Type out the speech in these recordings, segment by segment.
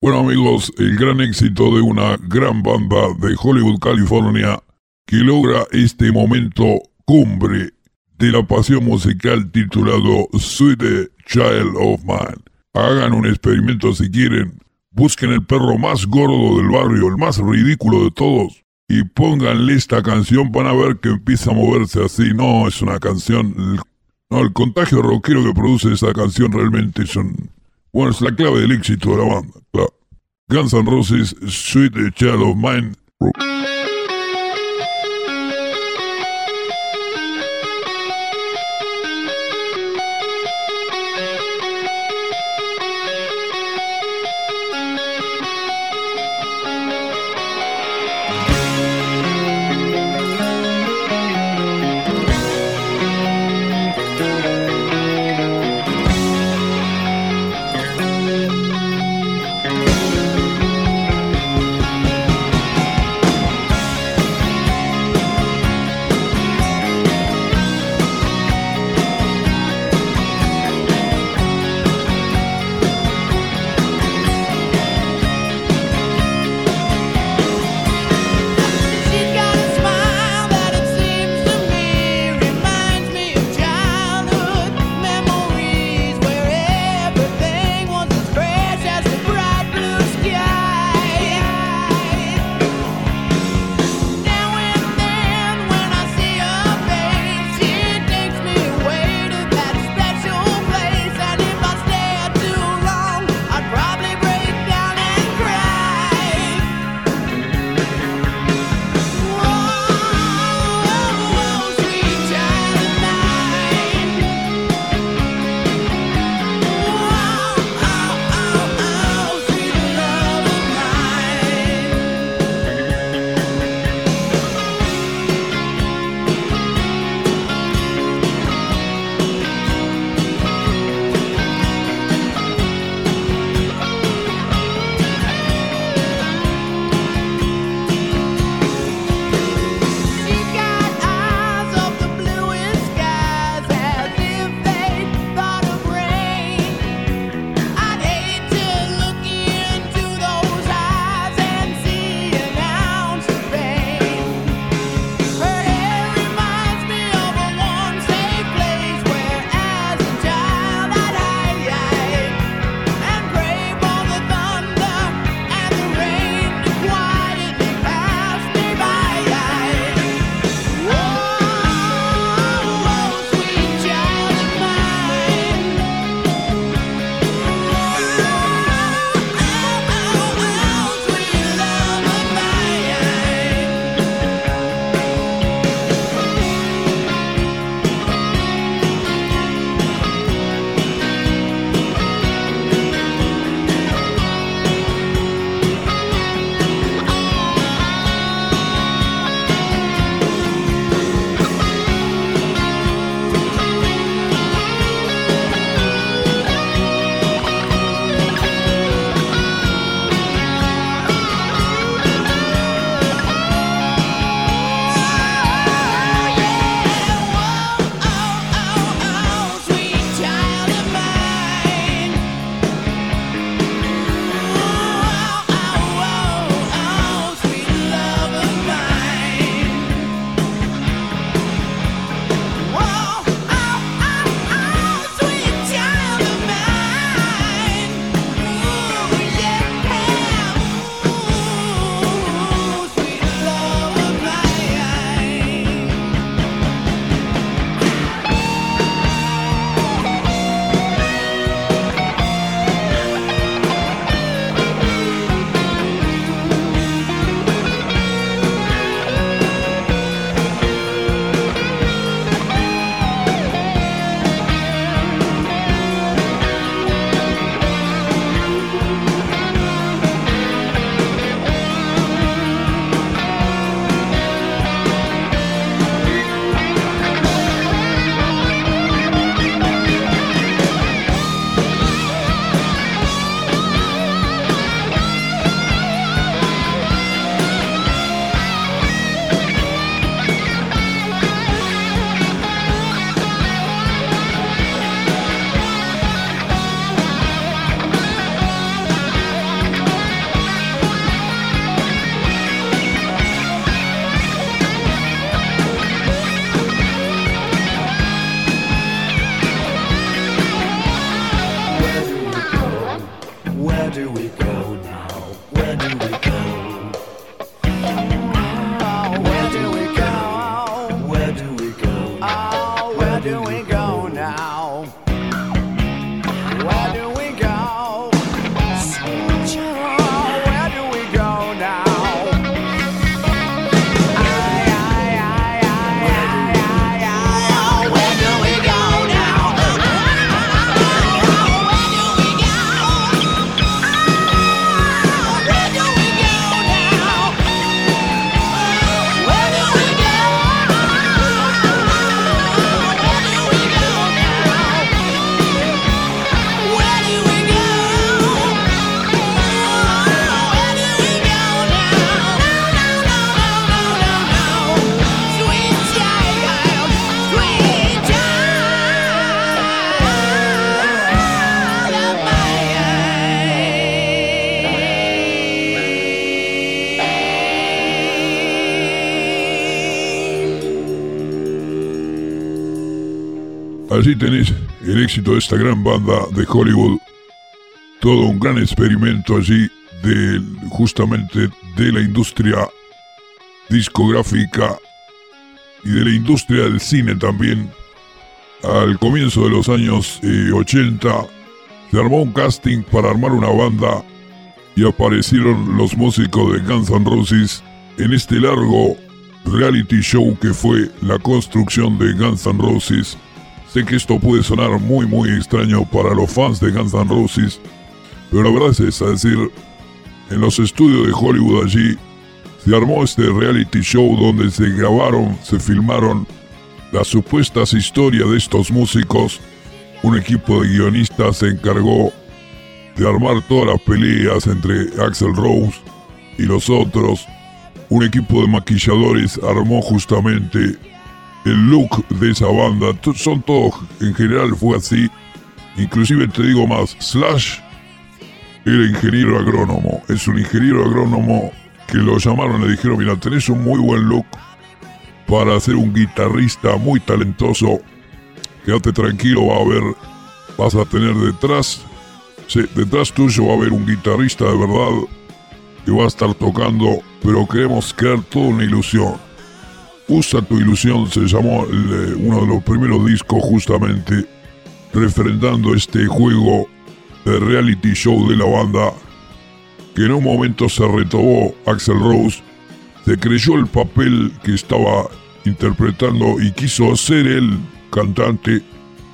Bueno amigos, el gran éxito de una gran banda de Hollywood, California, que logra este momento cumbre de la pasión musical titulado Sweet Child of Mine. Hagan un experimento si quieren, busquen el perro más gordo del barrio, el más ridículo de todos, y pónganle esta canción, van a ver que empieza a moverse así. No, es una canción... No, el contagio rockero que produce esa canción realmente son... Bueno, es la clave del éxito de la banda. Guns N' Roses, Sweet Child of Mine. Así tenéis el éxito de esta gran banda de Hollywood. Todo un gran experimento allí de justamente de la industria discográfica y de la industria del cine también. Al comienzo de los años 80 eh, se armó un casting para armar una banda y aparecieron los músicos de Guns N' Roses en este largo reality show que fue la construcción de Guns N' Roses Sé que esto puede sonar muy muy extraño para los fans de Guns N' Roses, pero la verdad es es decir, en los estudios de Hollywood allí se armó este reality show donde se grabaron, se filmaron las supuestas historias de estos músicos. Un equipo de guionistas se encargó de armar todas las peleas entre Axel Rose y los otros. Un equipo de maquilladores armó justamente el look de esa banda. Son todos, en general fue así. Inclusive te digo más, Slash era ingeniero agrónomo. Es un ingeniero agrónomo que lo llamaron le dijeron, mira, tenés un muy buen look para ser un guitarrista muy talentoso. Quédate tranquilo, va a haber, vas a tener detrás, detrás tuyo va a haber un guitarrista de verdad que va a estar tocando, pero queremos crear toda una ilusión. Usa tu ilusión se llamó uno de los primeros discos justamente referendando este juego de reality show de la banda que en un momento se retobó Axel Rose, se creyó el papel que estaba interpretando y quiso ser el cantante,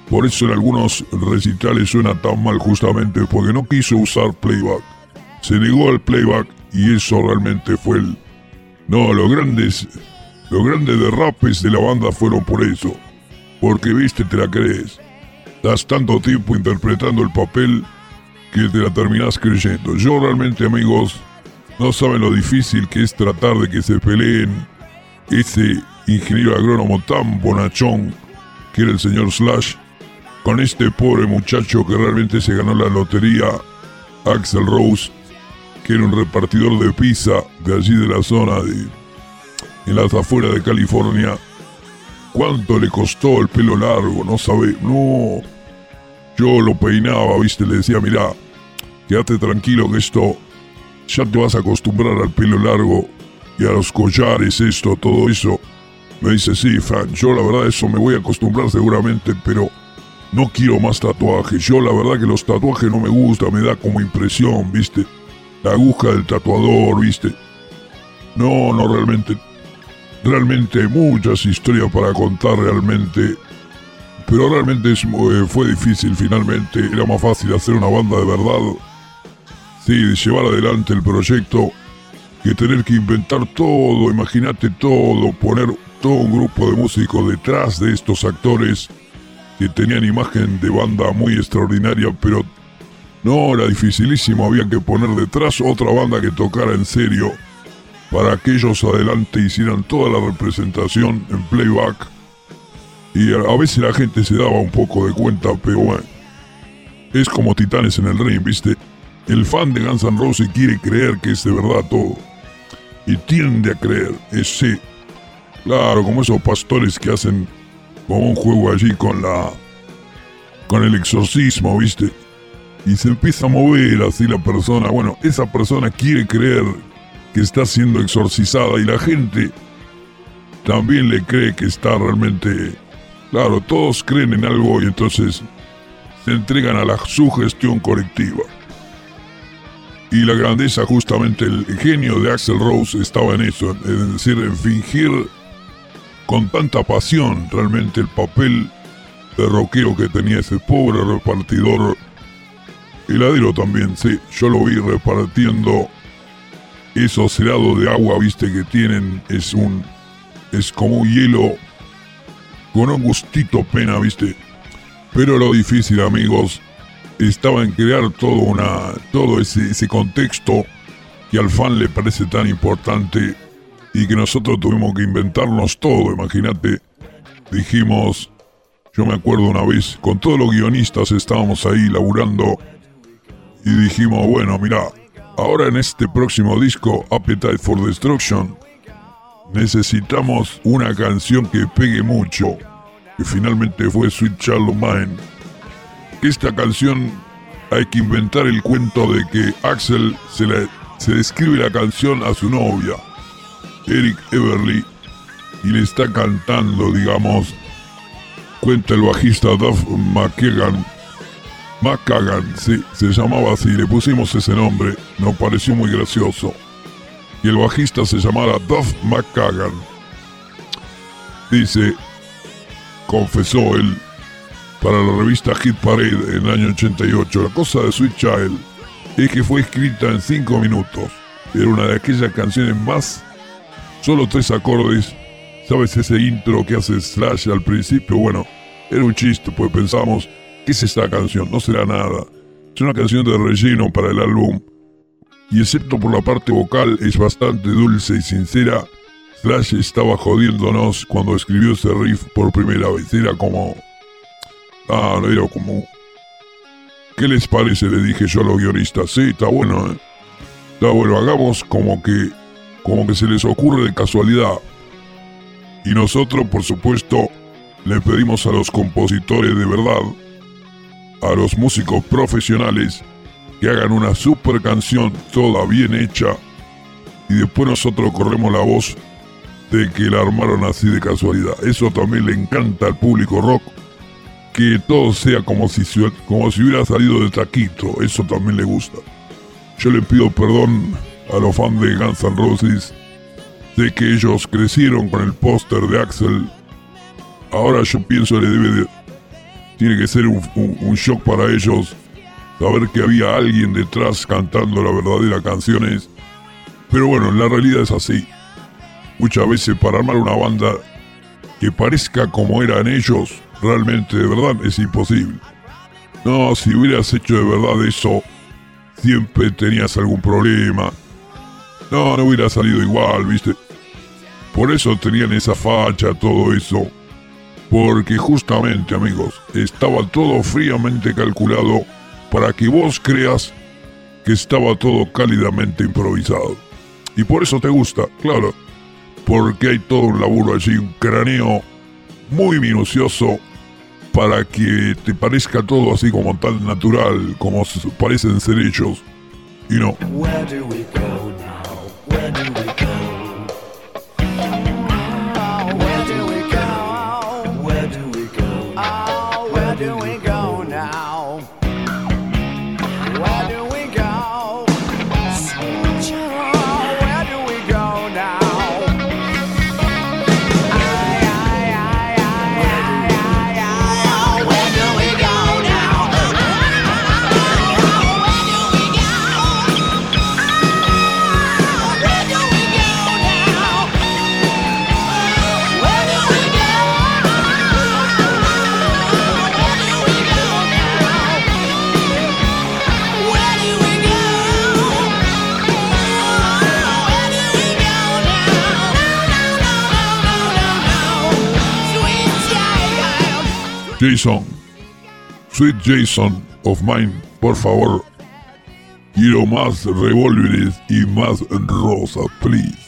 por eso en algunos recitales suena tan mal justamente porque no quiso usar playback, se negó al playback y eso realmente fue el... No, los grandes los grandes derrapes de la banda fueron por eso. Porque viste, te la crees. Das tanto tiempo interpretando el papel que te la terminás creyendo. Yo realmente, amigos, no saben lo difícil que es tratar de que se peleen ese ingeniero agrónomo tan bonachón que era el señor Slash con este pobre muchacho que realmente se ganó la lotería, Axel Rose, que era un repartidor de pizza de allí de la zona de en las afueras de California. ¿Cuánto le costó el pelo largo? No sabe. No. Yo lo peinaba, viste, le decía, mira, quédate tranquilo que esto ya te vas a acostumbrar al pelo largo y a los collares, esto, todo eso. Me dice, sí, Fran, yo la verdad eso me voy a acostumbrar seguramente, pero no quiero más tatuajes. Yo la verdad que los tatuajes no me gustan, me da como impresión, viste. La aguja del tatuador, viste. No, no, realmente realmente muchas historias para contar realmente. Pero realmente eh, fue difícil finalmente. Era más fácil hacer una banda de verdad. Sí, llevar adelante el proyecto que tener que inventar todo, imagínate todo, poner todo un grupo de músicos detrás de estos actores que tenían imagen de banda muy extraordinaria, pero no, era dificilísimo, había que poner detrás otra banda que tocara en serio para que ellos adelante hicieran toda la representación en playback. Y a veces la gente se daba un poco de cuenta, pero bueno, es como titanes en el ring, ¿viste? El fan de Guns N' Roses quiere creer que es de verdad todo. Y tiende a creer, ese. Claro, como esos pastores que hacen como un juego allí con la. con el exorcismo, ¿viste? y se empieza a mover así la persona. Bueno, esa persona quiere creer que está siendo exorcizada y la gente también le cree que está realmente... Claro, todos creen en algo y entonces se entregan a la sugestión colectiva. Y la grandeza, justamente el genio de Axel Rose estaba en eso, es decir, en fingir con tanta pasión realmente el papel de rockero que tenía ese pobre repartidor heladero también, sí, yo lo vi repartiendo esos helados de agua, viste, que tienen, es un, es como un hielo con un gustito pena, viste. Pero lo difícil, amigos, estaba en crear todo, una, todo ese, ese contexto que al fan le parece tan importante y que nosotros tuvimos que inventarnos todo, imagínate. Dijimos, yo me acuerdo una vez, con todos los guionistas estábamos ahí laburando y dijimos, bueno, mira, ahora en este próximo disco, Appetite for Destruction, necesitamos una canción que pegue mucho, que finalmente fue Sweet Child of Mine. Esta canción hay que inventar el cuento de que Axel se, le, se la canción a su novia, Eric Everly, y le está cantando, digamos, cuenta el bajista Duff McKagan McCagan, sí, se llamaba así, le pusimos ese nombre, nos pareció muy gracioso. Y el bajista se llamaba Duff McCagan. Dice, confesó él para la revista Hit Parade en el año 88, la cosa de Sweet Child es que fue escrita en 5 minutos. Era una de aquellas canciones más, solo tres acordes. ¿Sabes ese intro que hace Slash al principio? Bueno, era un chiste, pues pensamos, ¿Qué es esta canción? No será nada. Es una canción de relleno para el álbum. Y excepto por la parte vocal, es bastante dulce y sincera. Slash estaba jodiéndonos cuando escribió ese riff por primera vez. Era como. Ah, no era como. ¿Qué les parece? Le dije yo a los guionistas. Sí, está bueno, ¿eh? Está bueno, hagamos como que. como que se les ocurre de casualidad. Y nosotros, por supuesto, le pedimos a los compositores de verdad a los músicos profesionales que hagan una super canción toda bien hecha y después nosotros corremos la voz de que la armaron así de casualidad. Eso también le encanta al público rock, que todo sea como si, como si hubiera salido de taquito, eso también le gusta. Yo le pido perdón a los fans de Guns N' Roses de que ellos crecieron con el póster de Axel. Ahora yo pienso le debe de tiene que ser un, shock para ellos saber que había alguien detrás cantando la verdadera canciones. Pero bueno, en la realidad es así. Muchas veces para armar una banda que parezca como eran ellos, realmente de verdad es imposible. No, si hubieras hecho de verdad eso, siempre tenías algún problema. No, no hubiera salido igual, viste. Por eso tenían esa facha, todo eso. Porque justamente, amigos, estaba todo fríamente calculado para que vos creas que estaba todo cálidamente improvisado. Y por eso te gusta, claro. Porque hay todo un laburo allí, un cráneo muy minucioso para que te parezca todo así como tan natural, como parecen ser ellos. Y no. Jason, Sweet Jason of Mine, por favor. Quiero más revólveres y más rosa, please.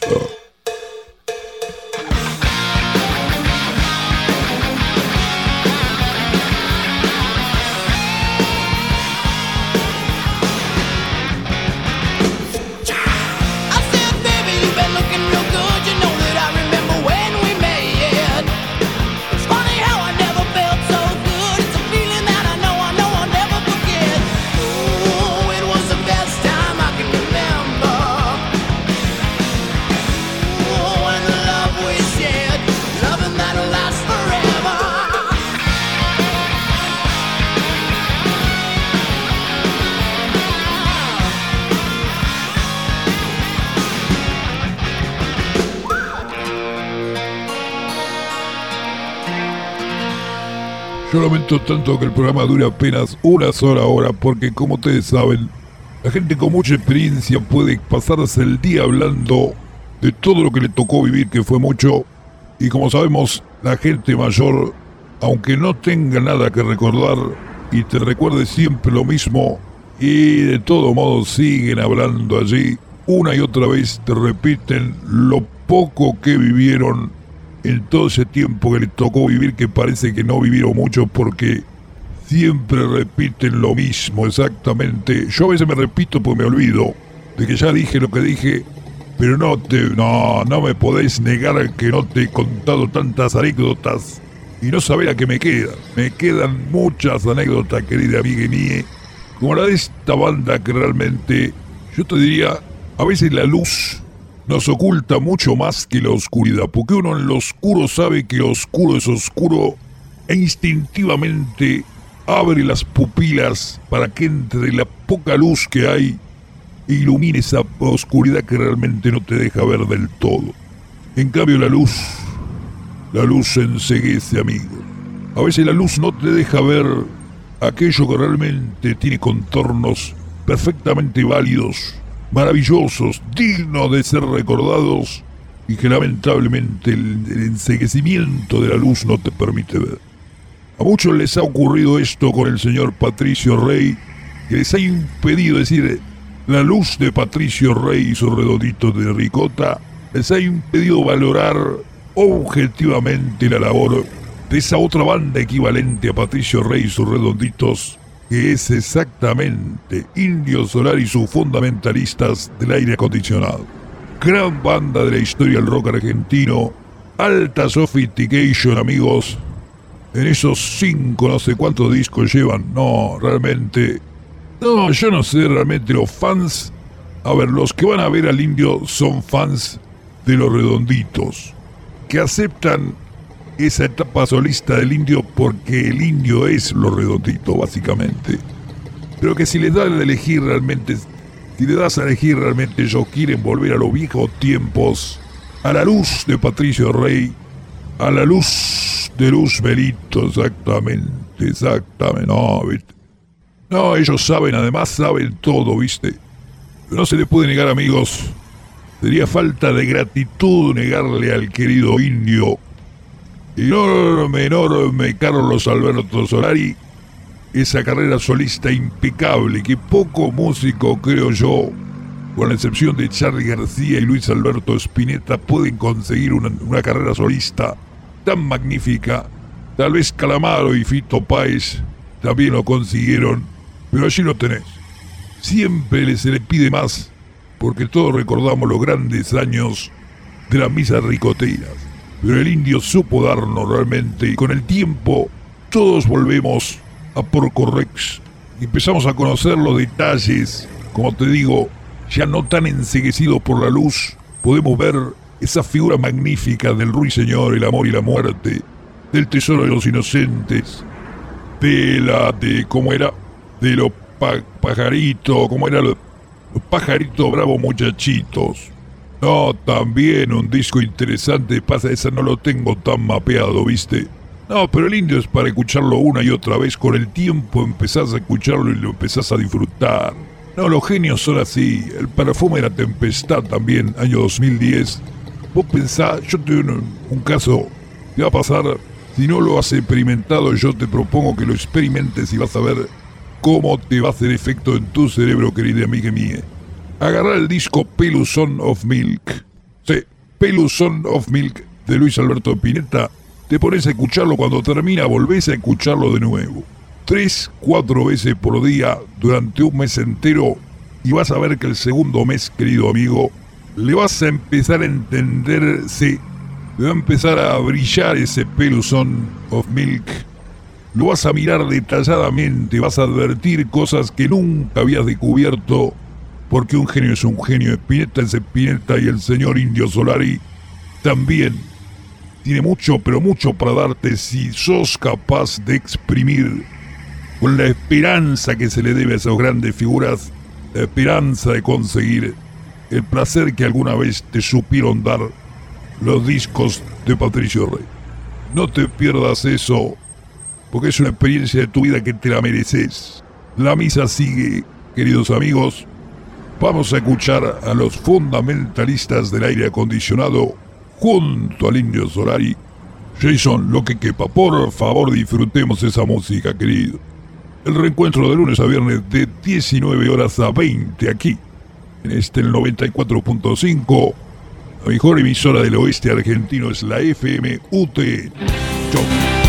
Lamento tanto que el programa dure apenas una sola hora porque como ustedes saben, la gente con mucha experiencia puede pasarse el día hablando de todo lo que le tocó vivir, que fue mucho, y como sabemos, la gente mayor, aunque no tenga nada que recordar y te recuerde siempre lo mismo, y de todo modo siguen hablando allí, una y otra vez te repiten lo poco que vivieron en todo ese tiempo que le tocó vivir, que parece que no vivieron mucho porque siempre repiten lo mismo exactamente. Yo a veces me repito porque me olvido de que ya dije lo que dije, pero no te, no, no me podéis negar que no te he contado tantas anécdotas y no saber a qué me quedan. Me quedan muchas anécdotas, querida amiga mía, como la de esta banda que realmente, yo te diría, a veces la luz nos oculta mucho más que la oscuridad, porque uno en lo oscuro sabe que lo oscuro es oscuro e instintivamente abre las pupilas para que entre la poca luz que hay e ilumine esa oscuridad que realmente no te deja ver del todo. En cambio la luz, la luz enseguece, amigo. A veces la luz no te deja ver aquello que realmente tiene contornos perfectamente válidos maravillosos, dignos de ser recordados y que lamentablemente el, enseguecimiento de la luz no te permite ver. A muchos les ha ocurrido esto con el señor Patricio Rey, que les ha impedido, decir, la luz de Patricio Rey y sus redonditos de ricota, les ha impedido valorar objetivamente la labor de esa otra banda equivalente a Patricio Rey y sus redonditos que es exactamente Indio Solar y sus fundamentalistas del aire acondicionado. Gran banda de la historia del rock argentino, alta sophistication amigos. En esos cinco no sé cuántos discos llevan, no, realmente... No, yo no sé realmente los fans. A ver, los que van a ver al indio son fans de los redonditos, que aceptan esa etapa solista del indio porque el indio es lo redondito, básicamente. Pero que si le das a elegir realmente, si le das a elegir realmente ellos quieren volver a los viejos tiempos, a la luz de Patricio Rey, a la luz de Luz Melito, exactamente, exactamente, no, ¿viste? No, ellos saben, además saben todo, ¿viste? No se le puede negar, amigos. Sería falta de gratitud negarle al querido indio enorme, enorme Carlos Alberto Solari, esa carrera solista impecable que poco músico, creo yo, con la excepción de Charlie García y Luis Alberto Spinetta, pueden conseguir una, una carrera solista tan magnífica. Tal vez Calamaro y Fito Páez también lo consiguieron, pero allí lo tenés. Siempre se le pide más, porque todos recordamos los grandes años de las misas ricoteras pero el indio supo darnos realmente con el tiempo todos volvemos a Porco Rex empezamos a conocer los detalles, como te digo, ya no tan enseguecidos por la luz, podemos ver esa figura magnífica del ruiseñor, el amor y la muerte, del tesoro de los inocentes, de la, de, ¿cómo era? De los pajaritos, ¿cómo era? Los pajaritos bravos muchachitos no, también un disco interesante, pasa, esa no lo tengo tan mapeado, ¿viste? No, pero el indio es para escucharlo una y otra vez, con el tiempo empezás a escucharlo y lo empezás a disfrutar. No, los genios son así, el perfume de la tempestad también, año 2010. Vos pensás, yo te un, un caso, ¿qué va a pasar? Si no lo has experimentado, yo te propongo que lo experimentes y vas a ver cómo te va a hacer efecto en tu cerebro, querida amiga mía agarrar el disco Peluson of Milk. Sí, Peluson of Milk de Luis Alberto Pineta. Te pones a escucharlo cuando termina, volvés a escucharlo de nuevo. Tres, cuatro veces por día durante un mes entero y vas a ver que el segundo mes, querido amigo, le vas a empezar a entenderse, le va a empezar a brillar ese Peluson of Milk. Lo vas a mirar detalladamente, vas a advertir cosas que nunca habías descubierto porque un genio es un genio. Spinetta es Spinetta y el señor Indio Solari también tiene mucho, pero mucho para darte si sos capaz de exprimir con la esperanza que se le debe a esas grandes figuras, la esperanza de conseguir el placer que alguna vez te supieron dar los discos de Patricio Rey. No te pierdas eso porque es una experiencia de tu vida que te la mereces. La misa sigue, queridos amigos. Vamos a escuchar a los fundamentalistas del aire acondicionado junto al Indio Solari. Jason, lo que quepa, por favor disfrutemos esa música, querido. El reencuentro de lunes a viernes de 19 horas a 20 aquí, en este el 94.5. La mejor emisora del oeste argentino es la FM UT. Chau.